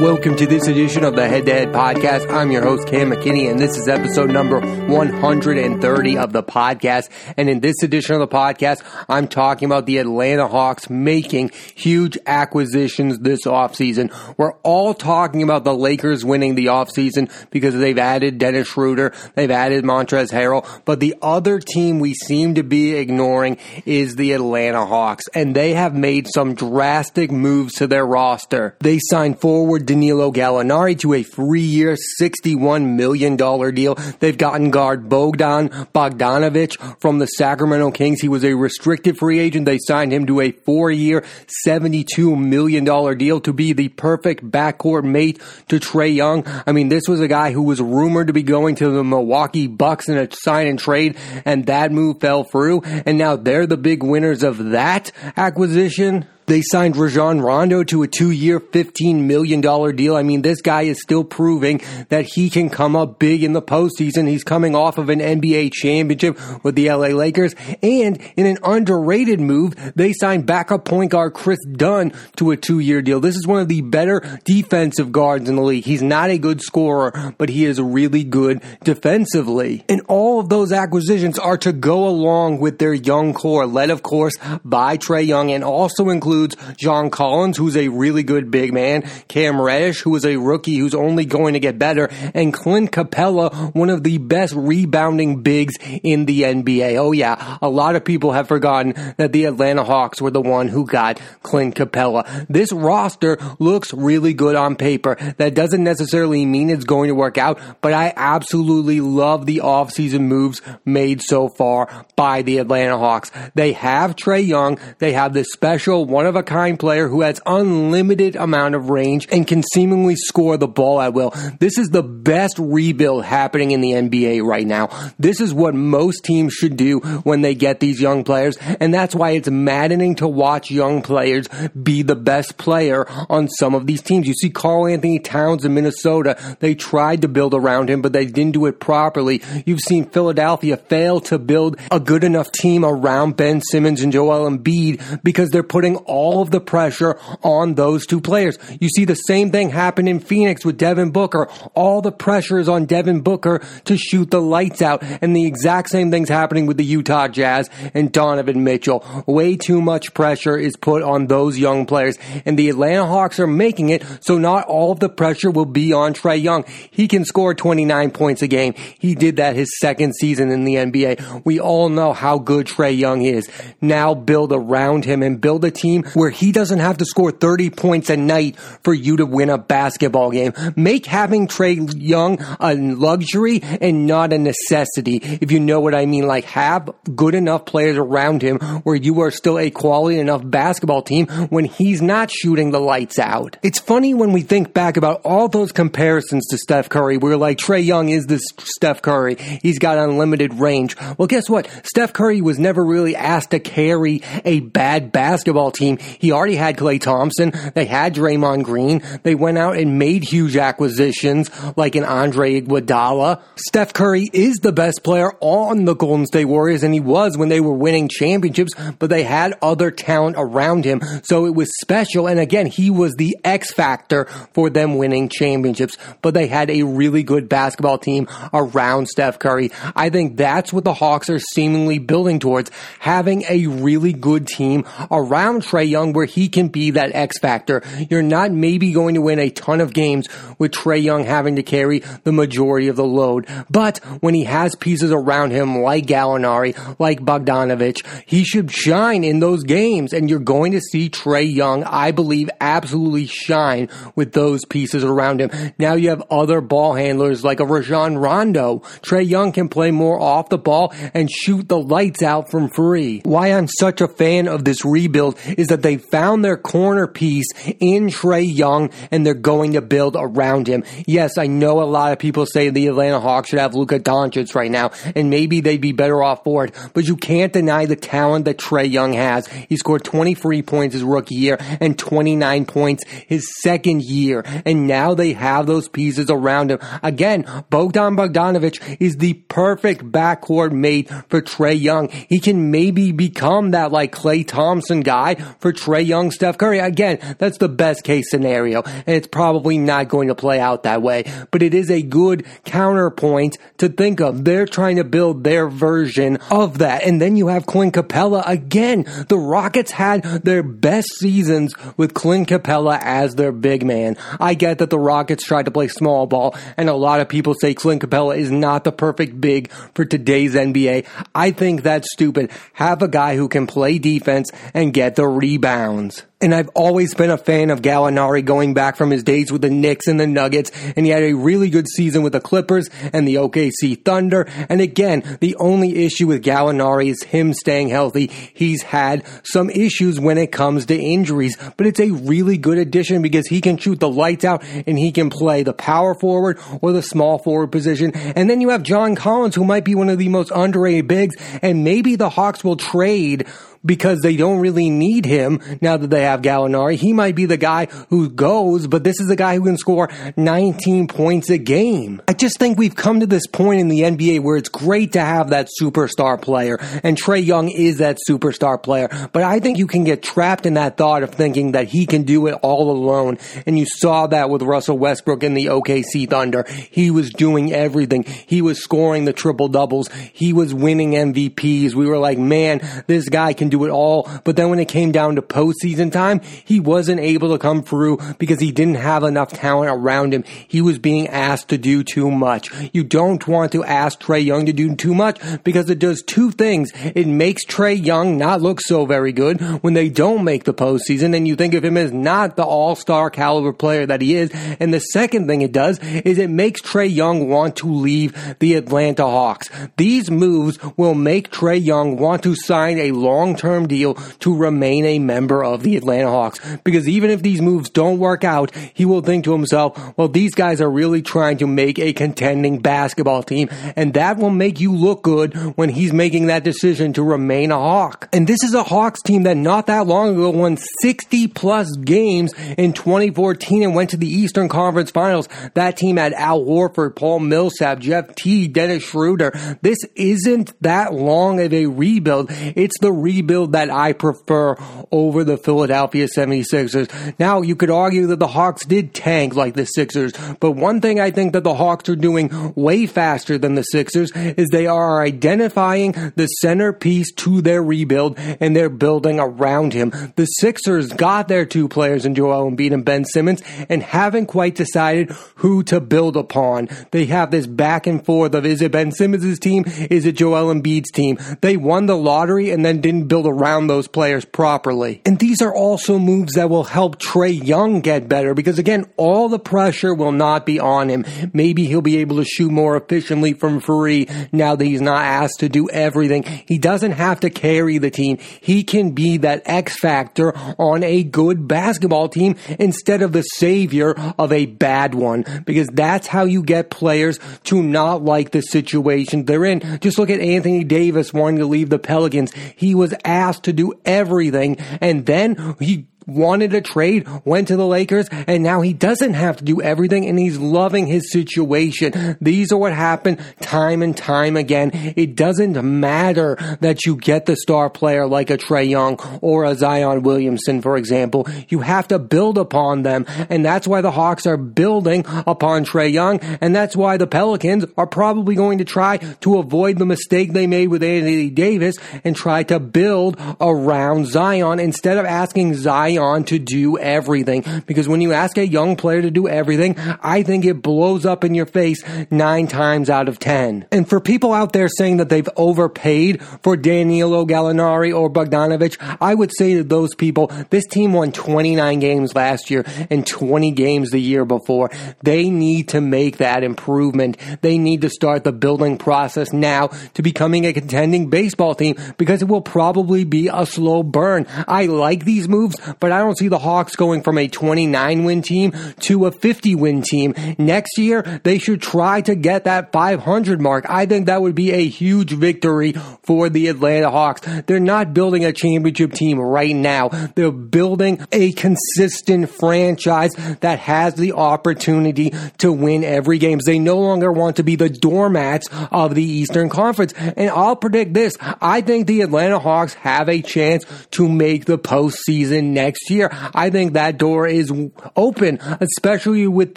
Welcome to this edition of the Head to Head Podcast. I'm your host, Cam McKinney, and this is episode number 130 of the podcast. And in this edition of the podcast, I'm talking about the Atlanta Hawks making huge acquisitions this offseason. We're all talking about the Lakers winning the offseason because they've added Dennis Schroeder, they've added Montrezl Harrell, but the other team we seem to be ignoring is the Atlanta Hawks, and they have made some drastic moves to their roster. They signed forward Danilo Gallinari to a three-year, $61 million deal. They've gotten guard Bogdan Bogdanovic from the Sacramento Kings. He was a restricted free agent. They signed him to a four-year, $72 million deal to be the perfect backcourt mate to Trae Young. I mean, this was a guy who was rumored to be going to the Milwaukee Bucks in a sign and trade, and that move fell through. And now they're the big winners of that acquisition. They signed Rajon Rondo to a two-year, $15 million deal. I mean, this guy is still proving that he can come up big in the postseason. He's coming off of an NBA championship with the LA Lakers. And in an underrated move, they signed backup point guard Kris Dunn to a two-year deal. This is one of the better defensive guards in the league. He's not a good scorer, but he is really good defensively. And all of those acquisitions are to go along with their young core, led of course by Trae Young and also include includes John Collins, who's a really good big man, Cam Reddish, who is a rookie who's only going to get better, and Clint Capela, one of the best rebounding bigs in the NBA. Oh yeah, a lot of people have forgotten that the Atlanta Hawks were the one who got Clint Capela. This roster looks really good on paper. That doesn't necessarily mean it's going to work out, but I absolutely love the offseason moves made so far by the Atlanta Hawks. They have Trae Young. They have this special one one of a kind player who has unlimited amount of range and can seemingly score the ball at will. This is the best rebuild happening in the NBA right now. This is what most teams should do when they get these young players. And that's why it's maddening to watch young players be the best player on some of these teams. You see Karl-Anthony Towns in Minnesota. They tried to build around him, but they didn't do it properly. You've seen Philadelphia fail to build a good enough team around Ben Simmons and Joel Embiid because they're putting all of the pressure on those two players. You see the same thing happen in Phoenix with Devin Booker. All the pressure is on Devin Booker to shoot the lights out. And the exact same thing's happening with the Utah Jazz and Donovan Mitchell. Way too much pressure is put on those young players. And the Atlanta Hawks are making it so not all of the pressure will be on Trae Young. He can score 29 points a game. He did that his second season in the NBA. We all know how good Trae Young is. Now build around him and build a team where he doesn't have to score 30 points a night for you to win a basketball game. Make having Trae Young a luxury and not a necessity, if you know what I mean. Like, have good enough players around him where you are still a quality enough basketball team when he's not shooting the lights out. It's funny when we think back about all those comparisons to Steph Curry. We're like, Trae Young is this Steph Curry. He's got unlimited range. Well, guess what? Steph Curry was never really asked to carry a bad basketball team team. He already had Klay Thompson. They had Draymond Green. They went out and made huge acquisitions like an Andre Iguodala. Steph Curry is the best player on the Golden State Warriors, and he was when they were winning championships, but they had other talent around him. So it was special. And again, he was the X factor for them winning championships, but they had a really good basketball team around Steph Curry. I think that's what the Hawks are seemingly building towards having a really good team around Trae Trae Young where he can be that X factor. You're not maybe going to win a ton of games with Trae Young having to carry the majority of the load. But when he has pieces around him like Gallinari, like Bogdanovic, he should shine in those games. And you're going to see Trae Young, I believe, absolutely shine with those pieces around him. Now you have other ball handlers like a Rajon Rondo. Trae Young can play more off the ball and shoot the lights out from free. Why I'm such a fan of this rebuild is that they found their corner piece in Trae Young and they're going to build around him. Yes, I know a lot of people say the Atlanta Hawks should have Luka Doncic right now, and maybe they'd be better off for it, but you can't deny the talent that Trae Young has. He scored 23 points his rookie year and 29 points his second year, and now they have those pieces around him. Again, Bogdan Bogdanovic is the perfect backcourt mate for Trae Young. He can maybe become that like Klay Thompson guy for Trae Young, Steph Curry. Again, that's the best case scenario, and it's probably not going to play out that way, but it is a good counterpoint to think of. They're trying to build their version of that. And then you have Clint Capela again. The Rockets had their best seasons with Clint Capela as their big man. I get that the Rockets tried to play small ball, and a lot of people say Clint Capela is not the perfect big for today's NBA. I think that's stupid. Have a guy who can play defense and get the rebounds. And I've always been a fan of Gallinari going back from his days with the Knicks and the Nuggets. And he had a really good season with the Clippers and the OKC Thunder. And again, the only issue with Gallinari is him staying healthy. He's had some issues when it comes to injuries, but it's a really good addition because he can shoot the lights out and he can play the power forward or the small forward position. And then you have John Collins, who might be one of the most underrated bigs. And maybe the Hawks will trade because they don't really need him now that they have Gallinari. He might be the guy who goes, but this is the guy who can score 19 points a game. I just think we've come to this point in the NBA where it's great to have that superstar player, and Trae Young is that superstar player. But I think you can get trapped in that thought of thinking that he can do it all alone, and you saw that with Russell Westbrook in the OKC Thunder. He was doing everything. He was scoring the triple doubles. He was winning MVPs. We were like, man, this guy can do it all. But then when it came down to postseason time, he wasn't able to come through because he didn't have enough talent around him. He was being asked to do too much. You don't want to ask Trae Young to do too much because it does two things. It makes Trae Young not look so very good when they don't make the postseason and you think of him as not the all-star caliber player that he is. And the second thing it does is it makes Trae Young want to leave the Atlanta Hawks. These moves will make Trae Young want to sign a long-term term deal to remain a member of the Atlanta Hawks. Because even if these moves don't work out, he will think to himself, well, these guys are really trying to make a contending basketball team. And that will make you look good when he's making that decision to remain a Hawk. And this is a Hawks team that not that long ago won 60 plus games in 2014 and went to the Eastern Conference Finals. That team had Al Horford, Paul Millsap, Jeff T, Dennis Schroeder. This isn't that long of a rebuild. It's the rebuild that I prefer over the Philadelphia 76ers. Now, you could argue that the Hawks did tank like the Sixers, but one thing I think that the Hawks are doing way faster than the Sixers is they are identifying the centerpiece to their rebuild and they're building around him. The Sixers got their two players in Joel Embiid and Ben Simmons and haven't quite decided who to build upon. They have this back and forth of is it Ben Simmons' team? Is it Joel Embiid's team? They won the lottery and then didn't build around those players properly. And these are also moves that will help Trae Young get better because again, all the pressure will not be on him. Maybe he'll be able to shoot more efficiently from free now that he's not asked to do everything. He doesn't have to carry the team. He can be that X factor on a good basketball team instead of the savior of a bad one because that's how you get players to not like the situation they're in. Just look at Anthony Davis wanting to leave the Pelicans. He was asked to do everything and then he wanted a trade, went to the Lakers, and now he doesn't have to do everything and he's loving his situation. These are what happen time and time again. It doesn't matter that you get the star player like a Trae Young or a Zion Williamson, for example. You have to build upon them. And that's why the Hawks are building upon Trae Young. And that's why the Pelicans are probably going to try to avoid the mistake they made with Anthony Davis and try to build around Zion instead of asking Zion on to do everything. Because when you ask a young player to do everything, I think it blows up in your face nine times out of ten. And for people out there saying that they've overpaid for Danilo Gallinari or Bogdanovic, I would say to those people, this team won 29 games last year and 20 games the year before. They need to make that improvement. They need to start the building process now to becoming a contending baseball team because it will probably be a slow burn. I like these moves, but I don't see the Hawks going from a 29 win team to a 50 win team. Next year, they should try to get that 500 mark. I think that would be a huge victory for the Atlanta Hawks. They're not building a championship team right now. They're building a consistent franchise that has the opportunity to win every game. They no longer want to be the doormats of the Eastern Conference. And I'll predict this. I think the Atlanta Hawks have a chance to make the postseason next year. I think that door is open, especially with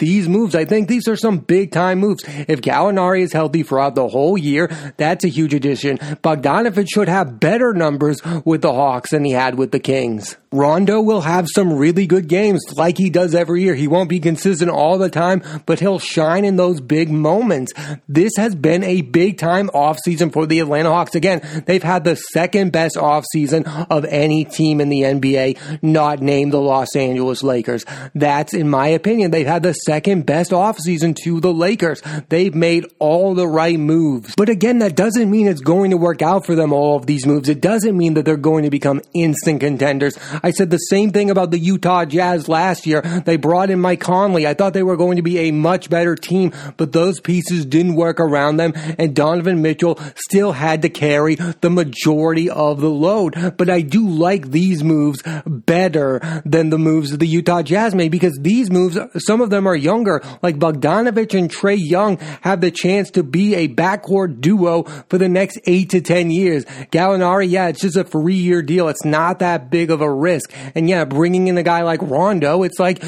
these moves. I think these are some big time moves. If Gallinari is healthy throughout the whole year, that's a huge addition. Bogdanovic should have better numbers with the Hawks than he had with the Kings. Rondo will have some really good games like he does every year. He won't be consistent all the time, but he'll shine in those big moments. This has been a big time offseason for the Atlanta Hawks. Again, they've had the second best offseason of any team in the NBA, not named the Los Angeles Lakers. That's, in my opinion, they've had the second best offseason to the Lakers. They've made all the right moves. But again, that doesn't mean it's going to work out for them, all of these moves. It doesn't mean that they're going to become instant contenders. I said the same thing about the Utah Jazz last year. They brought in Mike Conley. I thought they were going to be a much better team, but those pieces didn't work around them, and Donovan Mitchell still had to carry the majority of the load. But I do like these moves better than the moves of the Utah Jazz made because these moves, some of them are younger, like Bogdanovic and Trae Young have the chance to be a backcourt duo for the next eight to ten years. Gallinari, yeah, it's just a three year deal. It's not that big of a risk. And yeah, bringing in a guy like Rondo, it's like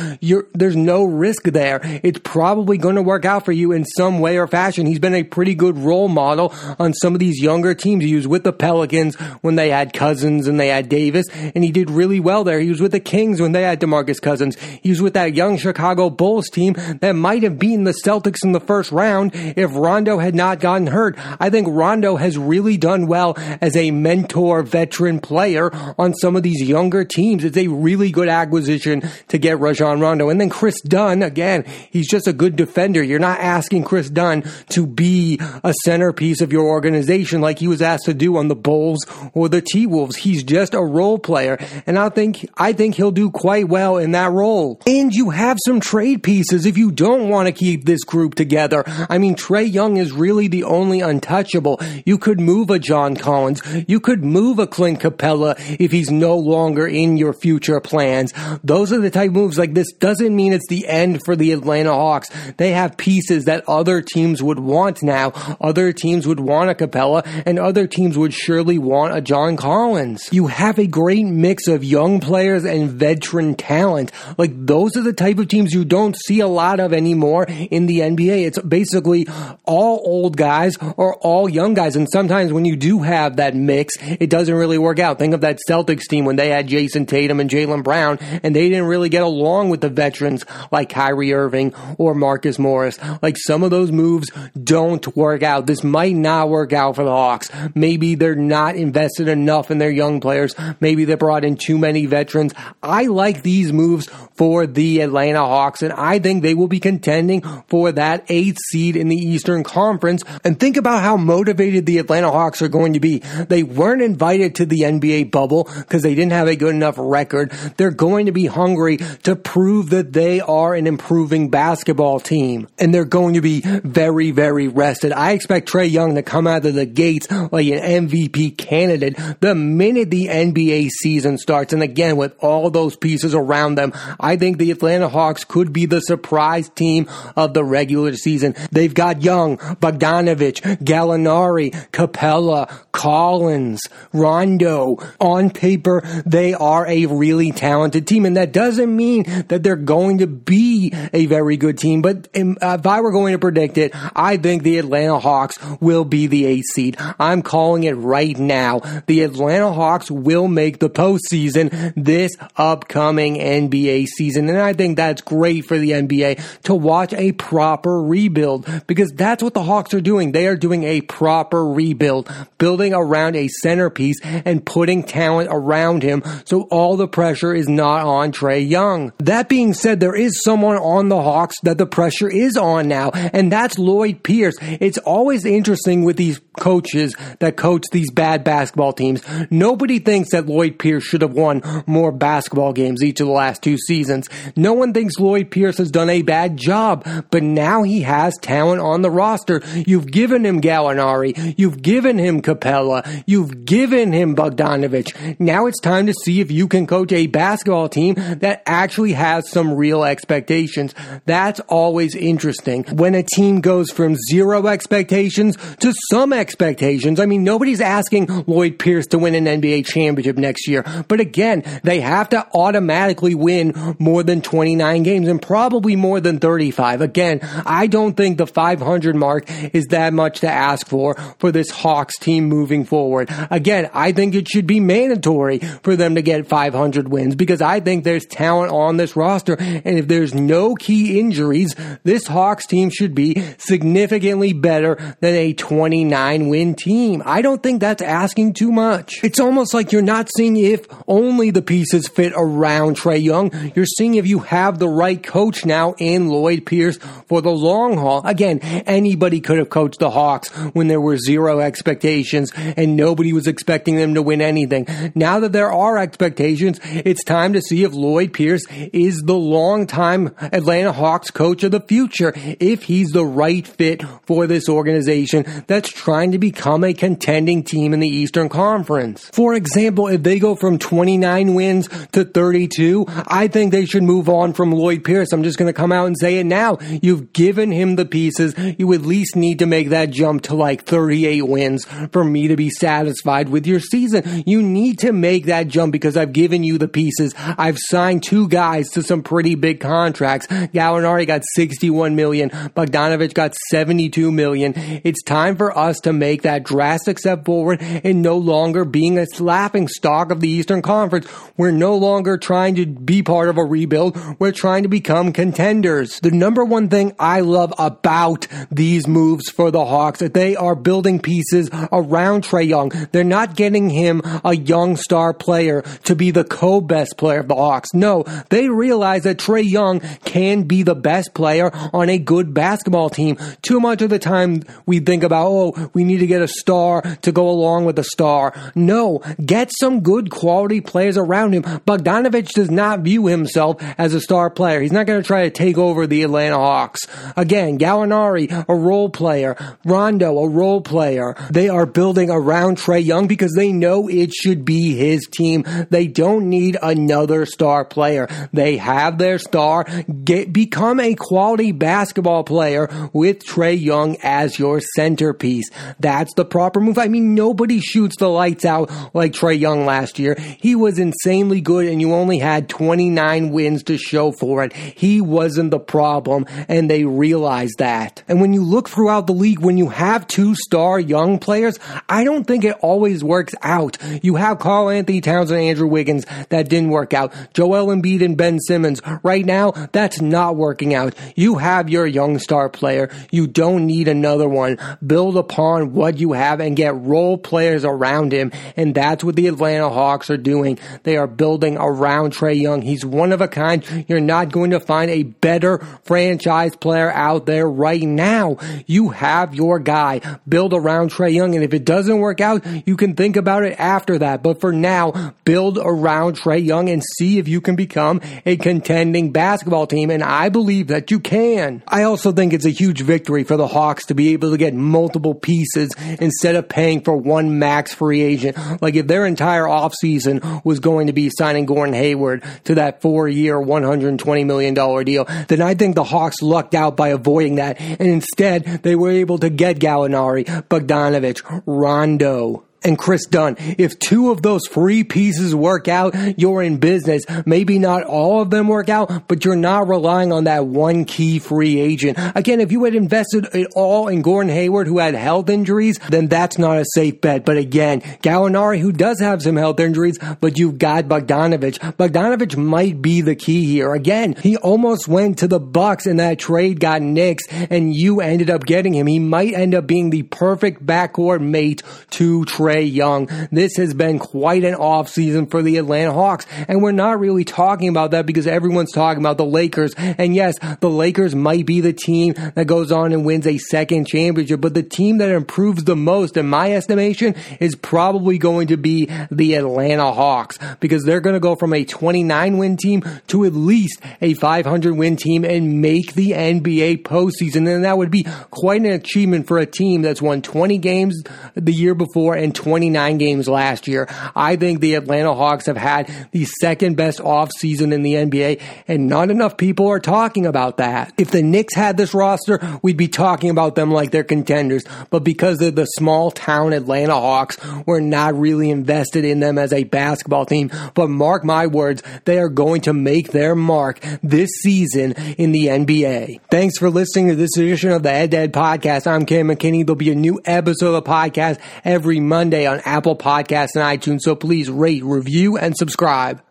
there's no risk there. It's probably going to work out for you in some way or fashion. He's been a pretty good role model on some of these younger teams. He was with the Pelicans when they had Cousins and they had Davis, and he did really well there. He was with the Kings when they had DeMarcus Cousins. He was with that young Chicago Bulls team that might have beaten the Celtics in the first round if Rondo had not gotten hurt. I think Rondo has really done well as a mentor veteran player on some of these younger teams. It's a really good acquisition to get Rajon Rondo. And then Kris Dunn, again, he's just a good defender. You're not asking Kris Dunn to be a centerpiece of your organization like he was asked to do on the Bulls or the T Wolves. He's just a role player. And I think, I think he'll do quite well in that role. And you have some trade pieces if you don't want to keep this group together. I mean, Trae Young is really the only untouchable. You could move a John Collins. You could move a Clint Capela if he's no longer in your future plans. Those are the type moves like this doesn't mean it's the end for the Atlanta Hawks. They have pieces that other teams would want now. Other teams would want a Capela and other teams would surely want a John Collins. You have a great mix of young players and veteran talent. Like those are the type of teams you don't see a lot of anymore in the NBA. It's basically all old guys or all young guys. And sometimes when you do have that mix, it doesn't really work out. Think of that Celtics team when they had Jayson Tatum and Jaylen Brown and they didn't really get along with the veterans like Kyrie Irving or Marcus Morris. Like some of those moves don't work out. This might not work out for the Hawks. Maybe they're not invested enough in their young players. Maybe they brought in too many veterans. I like these moves for the Atlanta Hawks and I think they will be contending for that eighth seed in the Eastern Conference. And think about how motivated the Atlanta Hawks are going to be. They weren't invited to the NBA bubble because they didn't have a good enough record. They're going to be hungry to prove that they are an improving basketball team. And they're going to be very, very rested. I expect Trae Young to come out of the gates like an MVP candidate the minute the NBA season starts. And again, with all those pieces around them, I think the Atlanta Hawks could be the surprise team of the regular season. They've got Young, Bogdanovic, Gallinari, Capela, Collins, Rondo. On paper, they are a really talented team. And that doesn't mean that they're going to be a very good team. But uh, if I were going to predict it, I think the Atlanta Hawks will be the eighth seed. I'm calling it right now. The Atlanta Hawks will make the postseason this upcoming NBA season. And I think that's great for the NBA to watch a proper rebuild because that's what the Hawks are doing. They are doing a proper rebuild, building around a centerpiece and putting talent around him so all the pressure is not on Trae Young. That being said, there is someone on the Hawks that the pressure is on now, and that's Lloyd Pierce. It's always interesting with these coaches that coach these bad basketball teams. Nobody thinks that Lloyd Pierce should have won more basketball games each of the last two seasons. No one thinks Lloyd Pierce has done a bad job, but now he has talent on the roster. You've given him Gallinari. You've given him Capela, You've given him Bogdanovic. Now it's time to see if you can coach a basketball team that actually has some real expectations. That's always interesting. When a team goes from zero expectations to some expectations, I mean, nobody's asking Lloyd Pierce to win an NBA championship next year, but again, they have to automatically win more than 29 games and probably more than 35. Again, I don't think the 500 mark is that much to ask for for this Hawks team moving forward. Again, I think it should be mandatory for them to get 500 wins because I think there's talent on this roster. And if there's no key injuries, this Hawks team should be significantly better than a 29 win team. I don't think that's asking too much. It's almost like you're not seeing if only the pieces fit around Trae Young. You're seeing if you have the right coach now in Lloyd Pierce for the long haul. Again, anybody could have coached the Hawks when there were zero expectations and nobody was expecting them to win anything. Now that there are expectations, it's time to see if Lloyd Pierce is the long-time Atlanta Hawks coach of the future, if he's the right fit for this organization that's trying to become a contending team in the Eastern Conference. For example, if they go from 29 wins to 32, I think they should move on from Lloyd Pierce. I'm just going to come out and say it now. You've given him the pieces. You at least need to make that jump to like 38 wins for me to be satisfied with your season. You need to make that jump because I've given you the pieces. I've signed two guys to some pretty big contracts. Gallinari got 61 million. Bogdanovic got 72 million. It's time for us to make that drastic step forward and no longer being a laughing stock of the Eastern Conference. We're no longer trying to be part of a rebuild. We're trying to become contenders. The number one thing I love about these moves for the Hawks that they are building pieces around Trae Young. They're not getting him a young star player to be the co-best player of the Hawks. No, they realize that Trae Young can be the best player on a good basketball team. Too much of the time we think about, oh, we need to get a star to go along with a star. No, get some good quality players around him. Bogdanovic does not view himself as a star player. He's not going to try to take over the Atlanta Hawks. Again, Gallinari, a role player. Rondo, a role player. They are building around Trae Young because they know it should be his team. They don't need another star player. They have their star. Get, become a quality basketball player with Trae Young as your centerpiece. That's the proper move. I mean, nobody shoots the lights out like Trae Young last year. He was insanely good and you only had 29 wins to show for it. He wasn't the problem and they realized that. And when you look throughout the league, when you have two star young players, I don't think it always works out. You have Karl-Anthony Towns and Andrew Wiggins that didn't work out. Joel Embiid and Ben Simmons. Right now, that's not working out. You have your young star player. You don't need another one. Build upon what you have and get role players around him. And that's what the Atlanta Hawks are doing. They are building around Trae Young. He's one of a kind. You're not going to find a better franchise player out there right now. You have your guy. Build around Trae Young. And if it doesn't work out, you can think about it after that. But for now, build around Trae Young and see if you can become a contending basketball team. And I believe that you can. I also think it's a huge victory for the Hawks to be able to get multiple pieces instead of paying for one max free agent. Like if their entire offseason was going to be signing Gordon Hayward to that four year, $120 million deal, then I think the Hawks lucked out by avoiding that. And instead, they were able to get Gallinari, Bogdanovic, Rondo and Kris Dunn. If two of those free pieces work out, you're in business. Maybe not all of them work out, but you're not relying on that one key free agent. Again, if you had invested it all in Gordon Hayward, who had health injuries, then that's not a safe bet. But again, Gallinari, who does have some health injuries, but you've got Bogdanovic. Bogdanovic might be the key here. Again, he almost went to the Bucks and that trade got nixed and you ended up getting him. He might end up being the perfect backcourt mate to trade Trae Young. This has been quite an off season for the Atlanta Hawks. And we're not really talking about that because everyone's talking about the Lakers. And yes, the Lakers might be the team that goes on and wins a second championship, but the team that improves the most, in my estimation, is probably going to be the Atlanta Hawks because they're going to go from a 29 win team to at least a 500 win team and make the NBA postseason. And that would be quite an achievement for a team that's won 20 games the year before and 29 games last year. I think the Atlanta Hawks have had the second best offseason in the NBA, and not enough people are talking about that. If the Knicks had this roster, we'd be talking about them like they're contenders. But because they're the small town Atlanta Hawks, we're not really invested in them as a basketball team. But mark my words, they are going to make their mark this season in the NBA. Thanks for listening to this edition of the Ed Ed Podcast. I'm Cam McKinney. There'll be a new episode of the podcast every Monday on Apple Podcasts and iTunes. So please rate, review, and subscribe.